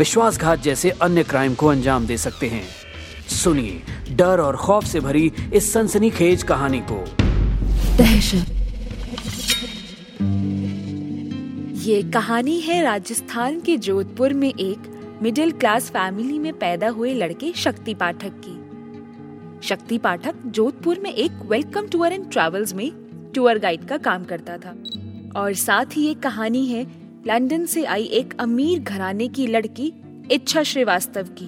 विश्वासघात जैसे अन्य क्राइम को अंजाम दे सकते हैं। सुनिए, डर और खौफ से भरी इस सनसनीखेज कहानी को। दहशत। ये कहानी है राजस्थान के जोधपुर में एक मिडिल क्लास फैमिली में पैदा हुए लड़के शक्ति पाठक की। शक्ति पाठक जोधपुर में एक वेलकम टूर एंड ट्रेवल्स में टूर गाइड का काम करता था। और साथ ही एक कहानी है, लंदन से आई एक अमीर घराने की लड़की इच्छा श्रीवास्तव की।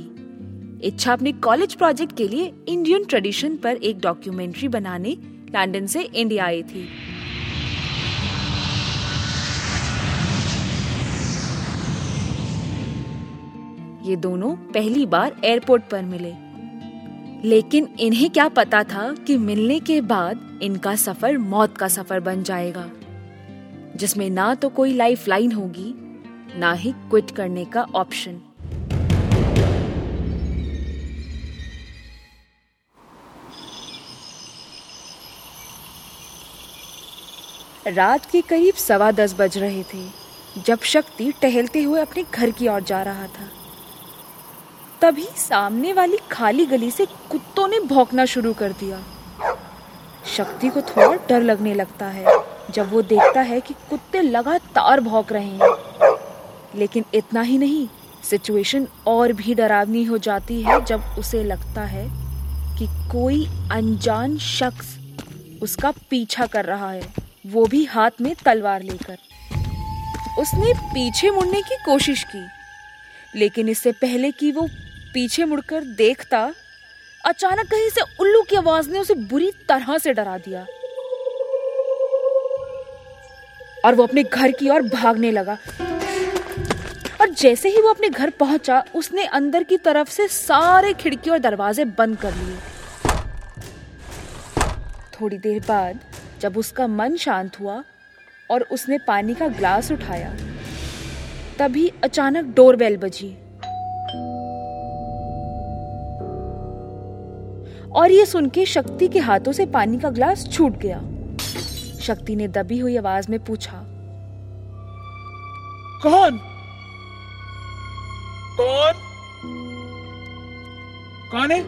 इच्छा अपने कॉलेज प्रोजेक्ट के लिए इंडियन ट्रेडिशन पर एक डॉक्यूमेंट्री बनाने लंदन से इंडिया आई थी। ये दोनों पहली बार एयरपोर्ट पर मिले। लेकिन इन्हें क्या पता था कि मिलने के बाद इनका सफ़र मौत का सफ़र बन जाएगा, जिसमें ना तो कोई लाइफ लाइन होगी, ना ही क्विट करने का ऑप्शन रात के करीब सवा दस बज रहे थे, जब शक्ति टहलते हुए अपने घर की ओर जा रहा था। तभी सामने वाली खाली गली से कुत्तों ने भौंकना शुरू कर दिया। शक्ति को थोड़ा डर लगने लगता है, जब वो देखता है कि कुत्ते लगातार भौंक रहे हैं। लेकिन इतना ही नहीं, सिचुएशन और भी डरावनी हो जाती है जब उसे लगता है कि कोई अनजान शख्स उसका पीछा कर रहा है। वो भी हाथ में तलवार लेकर। उसने पीछे मुड़ने की कोशिश की, लेकिन इससे पहले कि वो पीछे मुड़कर देखता, अचानक कहीं से उल्लू की आवाज़ ने उसे बुरी तरह से डरा दिया। और वो अपने घर की ओर भागने लगा। और जैसे ही वो अपने घर पहुँचा, उसने अंदर की तरफ़ से सारे खिड़की और दरवाजे बंद कर लिए। थोड़ी देर बाद जब उसका मन शांत हुआ और उसने पानी का ग्लास उठाया तभी अचानक डोरबेल बजी। और ये सुन के शक्ति के हाथों से पानी का ग्लास छूट गया। शक्ति ने दबी हुई आवाज़ में पूछा कौन? कौन? कौन है?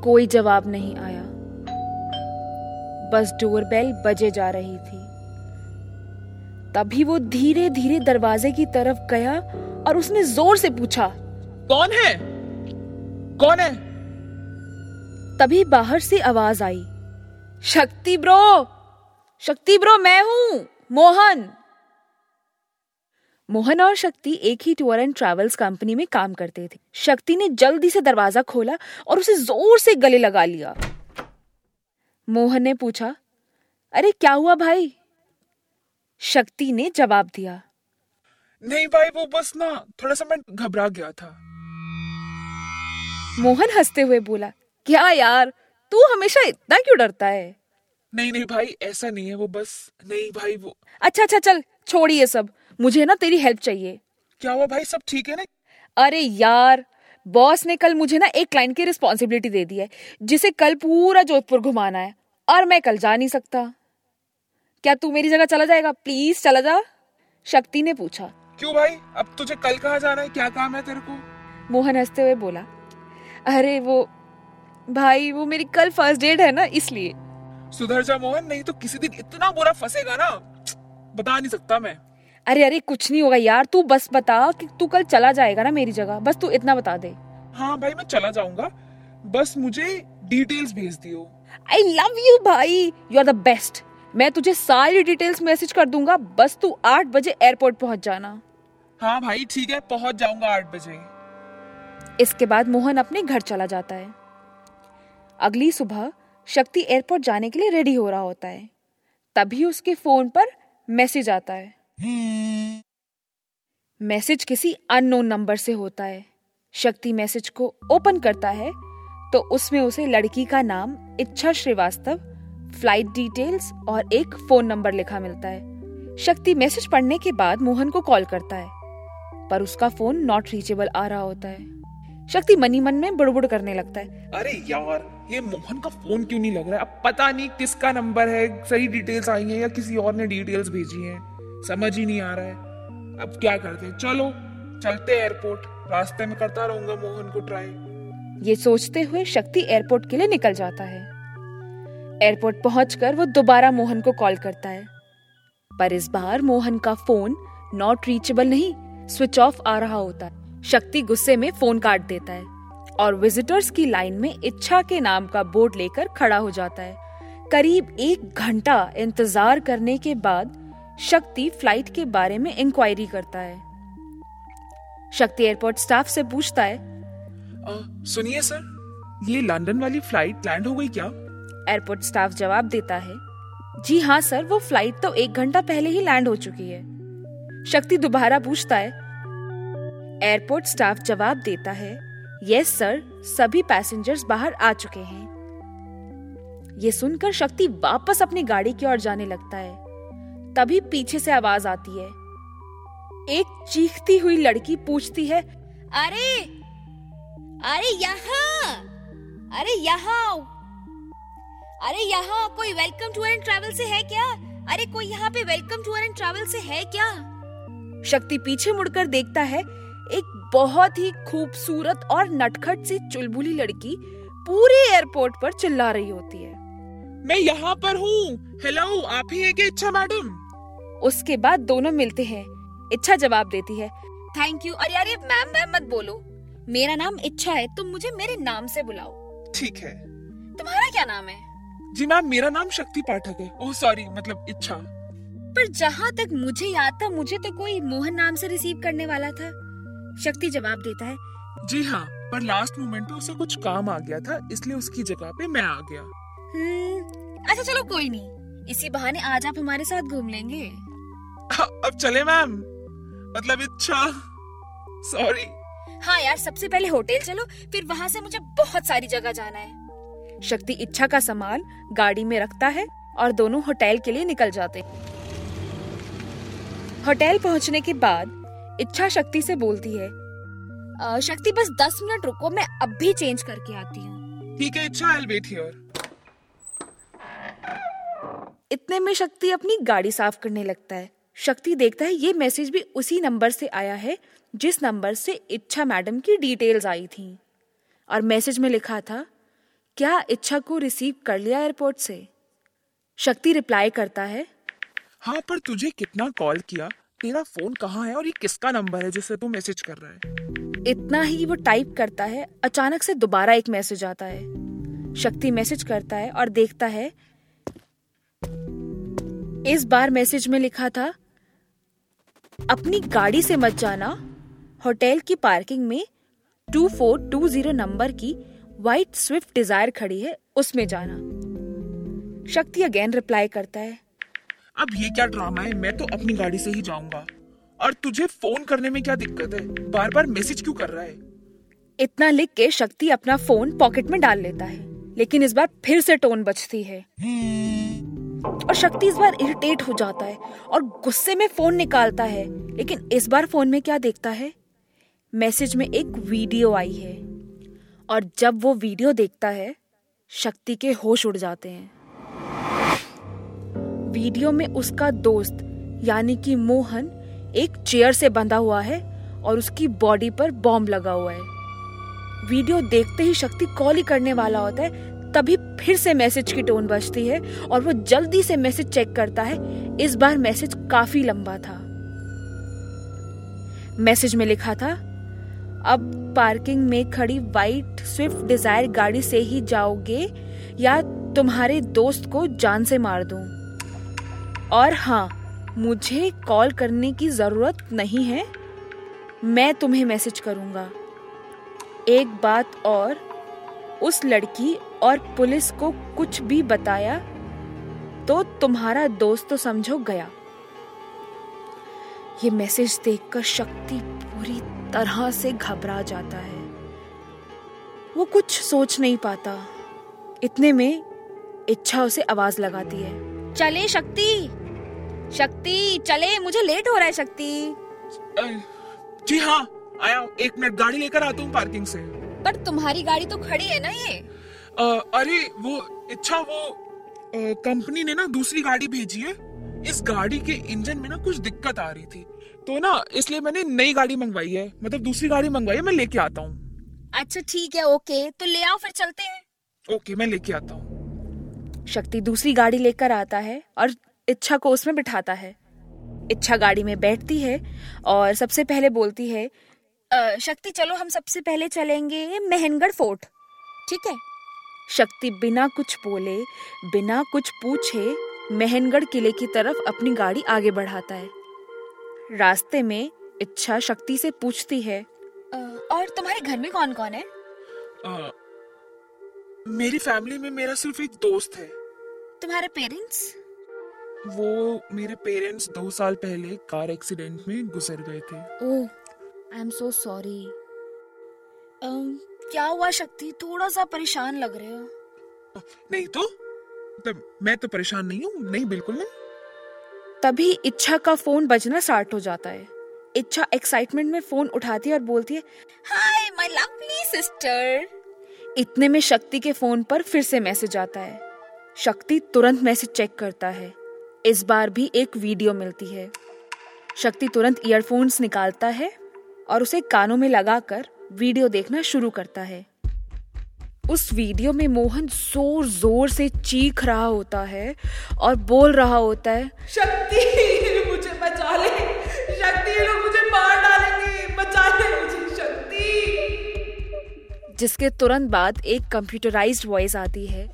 कोई जवाब नहीं आया। बस डोरबेल बजे जा रही थी। तभी वो धीरे धीरे दरवाजे की तरफ़ गया और उसने ज़ोर से पूछा कौन है? कौन है? तभी बाहर से आवाज़ आई शक्ति ब्रो शक्ति ब्रो मैं हूँ मोहन। मोहन और शक्ति एक ही टूर एंड ट्रेवल्स कंपनी में काम करते थे। शक्ति ने जल्दी से दरवाज़ा खोला और उसे ज़ोर से गले लगा लिया। मोहन ने पूछा अरे क्या हुआ भाई? शक्ति ने जवाब दिया नहीं भाई वो बस ना थोड़ा सा मैं घबरा गया था। मोहन हँसते हुए बोला क्या यार तू हमेशा इतना क्यों डरता है? नहीं नहीं भाई ऐसा नहीं है वो बस नहीं भाई वो अच्छा अच्छा चल छोड़िए सब मुझे ना तेरी हेल्प चाहिए। क्या हुआ भाई सब ठीक है ना? अरे यार बॉस ने कल मुझे ना एक क्लाइंट की रिस्पॉन्सिबिलिटी दे दी है जिसे कल पूरा जोधपुर घुमाना है। और मैं कल जा नहीं सकता। क्या तू मेरी जगह चला जाएगा? प्लीज़ चला जा। शक्ति ने पूछा। क्यों भाई? अब तुझे कल कहा जाना है? क्या काम है तेरे को? मोहन हँसते हुए बोला अरे वो भाई वो मेरी कल फ़र्स्ट डेट है ना इसलिए। सुधर जा मोहन नहीं तो किसी दिन इतना बुरा फंसेगा ना। बता नहीं सकता मैं। अरे अरे कुछ नहीं होगा यार। तू बस बता कि तू कल चला जाएगा ना मेरी जगह। बस तू इतना बता दे। हाँ भाई मैं चला जाऊँगा। बस मुझे डिटेल्स भेज दियो। आई लव यू भाई. यू आर द बेस्ट मैं तुझे सारी डिटेल्स मैसेज कर दूँगा. बस तू आठ बजे एयरपोर्ट पहुँच जाना. हाँ भाई ठीक है. पहुँच जाऊँगा आठ बजे. इसके बाद मोहन अपने घर चला जाता है. अगली सुबह शक्ति एयरपोर्ट जाने के लिए रेडी हो रहा होता है. तभी उसके फ़ोन पर मैसेज आता है. मैसेज किसी अननोन नंबर से होता है. शक्ति मैसेज को ओपन करता है. तो उसमें उसे लड़की का नाम इच्छा श्रीवास्तव फ़्लाइट डिटेल्स और एक फ़ोन नंबर लिखा मिलता है। शक्ति मैसेज पढ़ने के बाद मोहन को कॉल करता है, पर उसका फ़ोन नॉट रीचेबल आ रहा होता है। शक्ति मनी मन में बुड़बुड़ करने लगता है। अरे यार, ये मोहन का फ़ोन क्यों नहीं लग रहा है? अब पता नहीं किसका नंबर है, सही डिटेल्स आई हैं या किसी और ने डिटेल्स भेजी हैं। समझ ही नहीं आ रहा है। अब क्या करते हैं? चलो, चलते एयरपोर्ट रास्ते में करता रहूँगा मोहन को ट्राई ये सोचते हुए शक्ति एयरपोर्ट के लिए निकल जाता है। एयरपोर्ट पहुंचकर वो दोबारा मोहन को कॉल करता है। पर इस बार मोहन का फ़ोन नॉट रीचेबल नहीं, स्विच ऑफ़ आ रहा होता है। शक्ति गुस्से में फ़ोन काट देता है और विजिटर्स की लाइन में इच्छा के नाम का बोर्ड लेकर खड़ा हो जाता है। करीब एक घंटा इंतज़ार करने के बाद शक्ति फ़्लाइट के बारे में इंक्वायरी करता है। शक्ति एयरपोर्ट स्टाफ से पूछता है सुनिए सर, ये लंदन वाली फ़्लाइट लैंड हो गई क्या? एयरपोर्ट स्टाफ जवाब देता है, जी हाँ सर, वो फ़्लाइट तो एक घंटा पहले ही लैंड हो चुकी है। शक्ति दोबारा पूछता है। एयरपोर्ट स्टाफ जवाब देता है, यस सर, सभी पैसेंजर्स बाहर आ चुके हैं। ये सुनकर शक्ति वापस अपनी गाड़ी की ओर जाने लगता है। तभी पीछे से आवाज़ आती है। एक चीखती हुई लड़की पूछती है, अरे अरे यहाँ। अरे यहाँ। अरे यहाँ कोई वेलकम टूर एंड ट्रैवल से है क्या? अरे कोई यहाँ पे वेलकम टूर एंड ट्रैवल से है क्या? शक्ति पीछे मुड़कर देखता है एक बहुत ही खूबसूरत और नटखट सी चुलबुली लड़की पूरे एयरपोर्ट पर चिल्ला रही होती है। मैं यहाँ पर हूँ। हेलो आप ही है क्या इच्छा मैडम? उसके बाद दोनों मिलते हैं। इच्छा जवाब देती है। थैंक यू अरे अरे मैम मैम मत बोलो। मेरा नाम इच्छा है तुम मुझे मेरे नाम से बुलाओ। ठीक है। तुम्हारा क्या नाम है? जी मैम मेरा नाम शक्ति पाठक है। ओह सॉरी मतलब इच्छा। पर जहाँ तक मुझे याद था मुझे तो कोई मोहन नाम से रिसीव करने वाला था। शक्ति जवाब देता है। जी हाँ पर लास्ट मोमेंट पे उसे कुछ काम आ गया था इसलिए उसकी जगह पे मैं आ गया। हम्म अच्छा चलो कोई नहीं। इसी बहाने आज आप हमारे साथ घूम लेंगे। अब चले मैम। मतलब इच्छा। सॉरी हाँ यार सबसे पहले होटल चलो फिर वहाँ से मुझे बहुत सारी जगह जाना है। शक्ति इच्छा का सामान गाड़ी में रखता है और दोनों होटल के लिए निकल जाते होटल पहुँचने के बाद इच्छा शक्ति से बोलती है अ, शक्ति बस दस मिनट रुको मैं अब भी चेंज करके आती हूँ। ठीक है इच्छा आई वेट हियर इतने में शक्ति अपनी गाड़ी साफ़ करने लगता है। शक्ति देखता है ये मैसेज भी उसी नंबर से आया है जिस नंबर से इच्छा मैडम की डिटेल्स आई थी। और मैसेज में लिखा था क्या इच्छा को रिसीव कर लिया एयरपोर्ट से? शक्ति रिप्लाई करता है। हाँ पर तुझे कितना कॉल किया? तेरा फ़ोन कहाँ है और ये किसका नंबर है जिससे तू मैसेज कर रहा है? इतना ही वो टाइप करता है अचानक से दोबारा एक मैसेज आता है। शक्ति मैसेज करता है और देखता है इस बार मैसेज में लिखा था अपनी गाड़ी से मत जाना होटल की पार्किंग में 2420 नंबर की व्हाइट स्विफ्ट डिज़ायर खड़ी है उसमें जाना। शक्ति अगेन रिप्लाई करता है। अब ये क्या ड्रामा है? मैं तो अपनी गाड़ी से ही जाऊँगा। और तुझे फ़ोन करने में क्या दिक्कत है? बार बार मैसेज क्यों कर रहा है? इतना लिख के शक्ति अपना फ़ोन पॉकेट में डाल लेता है लेकिन इस बार फिर से टोन बचती है। और शक्ति इस बार इरिटेट हो जाता है और गुस्से में फ़ोन निकालता है लेकिन इस बार फ़ोन में क्या देखता है? मैसेज में एक वीडियो आई है। और जब वो वीडियो देखता है, शक्ति के होश उड़ जाते हैं। वीडियो में उसका दोस्त, यानी कि मोहन, एक चेयर से बंधा हुआ है और उसकी बॉडी पर बॉम्ब लगा हुआ है। वीडियो देखते ही शक्ति कॉल ही करने वाला होता है, तभी फिर से मैसेज की टोन बजती है और वो जल्दी से मैसेज चेक करता है, इस बार मैसेज काफ़ी लंबा था। मैसेज में लिखा था अब पार्किंग में खड़ी वाइट स्विफ्ट डिज़ायर गाड़ी से ही जाओगे या तुम्हारे दोस्त को जान से मार दूँ? और हाँ मुझे कॉल करने की ज़रूरत नहीं है। मैं तुम्हें मैसेज करूँगा। एक बात और, उस लड़की और पुलिस को कुछ भी बताया तो तुम्हारा दोस्त तो समझो गया। ये मैसेज देखकर शक्ति पूरी तरह से घबरा जाता है। वो कुछ सोच नहीं पाता। इतने में इच्छा उसे आवाज़ लगाती है। चले शक्ति शक्ति चले मुझे लेट हो रहा है शक्ति। जी हाँ आया एक मिनट गाड़ी लेकर आता हूँ पार्किंग से। पर तुम्हारी गाड़ी तो खड़ी है ना ये? अ, अरे वो इच्छा वो कंपनी ने ना दूसरी गाड़ी भेजी है। इस गाड़ी के इंजन में ना कुछ दिक्कत आ रही थी। तो ना इसलिए मैंने नई गाड़ी मंगवाई है। मतलब दूसरी गाड़ी मंगवाई है मैं लेके आता हूँ। अच्छा ठीक है ओके। तो ले आओ फिर चलते हैं। ओके मैं लेके आता हूँ। शक्ति दूसरी गाड़ी लेकर आता है और इच्छा को उसमें बिठाता है। इच्छा गाड़ी में बैठती है और सबसे पहले बोलती है अ, शक्ति चलो हम सबसे पहले चलेंगे मेहनगढ़ फोर्ट। ठीक है? शक्ति बिना कुछ बोले बिना कुछ पूछे मेहनगढ़ किले की तरफ़ अपनी गाड़ी आगे बढ़ाता है। रास्ते में इच्छा शक्ति से पूछती है। और तुम्हारे घर में कौन कौन है? अ, मेरी फैमिली में मेरा सिर्फ़ एक दोस्त है। तुम्हारे पेरेंट्स वो मेरे पेरेंट्स दो साल पहले कार एक्सीडेंट में गुजर गए थे। ओह आई एम सो सॉरी क्या हुआ शक्ति? थोड़ा सा परेशान लग रहे हो। नहीं तो? तब मैं तो परेशान नहीं हूँ। नहीं बिल्कुल नहीं। तभी इच्छा का फ़ोन बजना स्टार्ट हो जाता है। इच्छा एक्साइटमेंट में फ़ोन उठाती है और बोलती है हाय माय लवली सिस्टर इतने में शक्ति के फ़ोन पर फिर से मैसेज आता है। शक्ति तुरंत मैसेज चेक करता है। इस बार भी एक वीडियो मिलती है। शक्ति तुरंत ईयरफोन्स निकालता है और उसे कानों में लगाकर वीडियो देखना शुरू करता है। उस वीडियो में मोहन ज़ोर ज़ोर से चीख रहा होता है और बोल रहा होता है शक्ति मुझे बचा ले शक्ति लोग मुझे मार डालेंगे बचा ले मुझे शक्ति। जिसके तुरंत बाद एक कंप्यूटराइज्ड वॉइस आती है।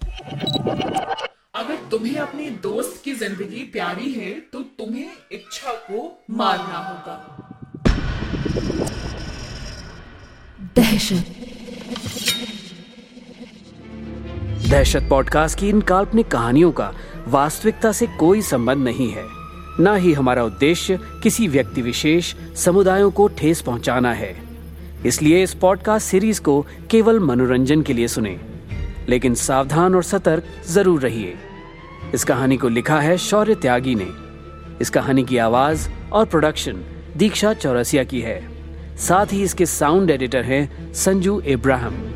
अगर तुम्हें अपनी दोस्त की ज़िंदगी प्यारी है तो तुम्हें इच्छा को मारना होगा। दहशत। दहशत पॉडकास्ट की इन काल्पनिक कहानियों का वास्तविकता से कोई संबंध नहीं है। न ही हमारा उद्देश्य किसी व्यक्ति विशेष समुदायों को ठेस पहुंचाना है। इसलिए इस पॉडकास्ट सीरीज़ को केवल मनोरंजन के लिए सुने। लेकिन सावधान और सतर्क ज़रूर रहिए। इस कहानी को लिखा है शौर्य त्यागी ने। इस कहानी की आवाज़ और प्रोडक्शन दीक्षा चौरसिया की है। साथ ही इसके साउंड एडिटर हैं संजू इब्राहिम।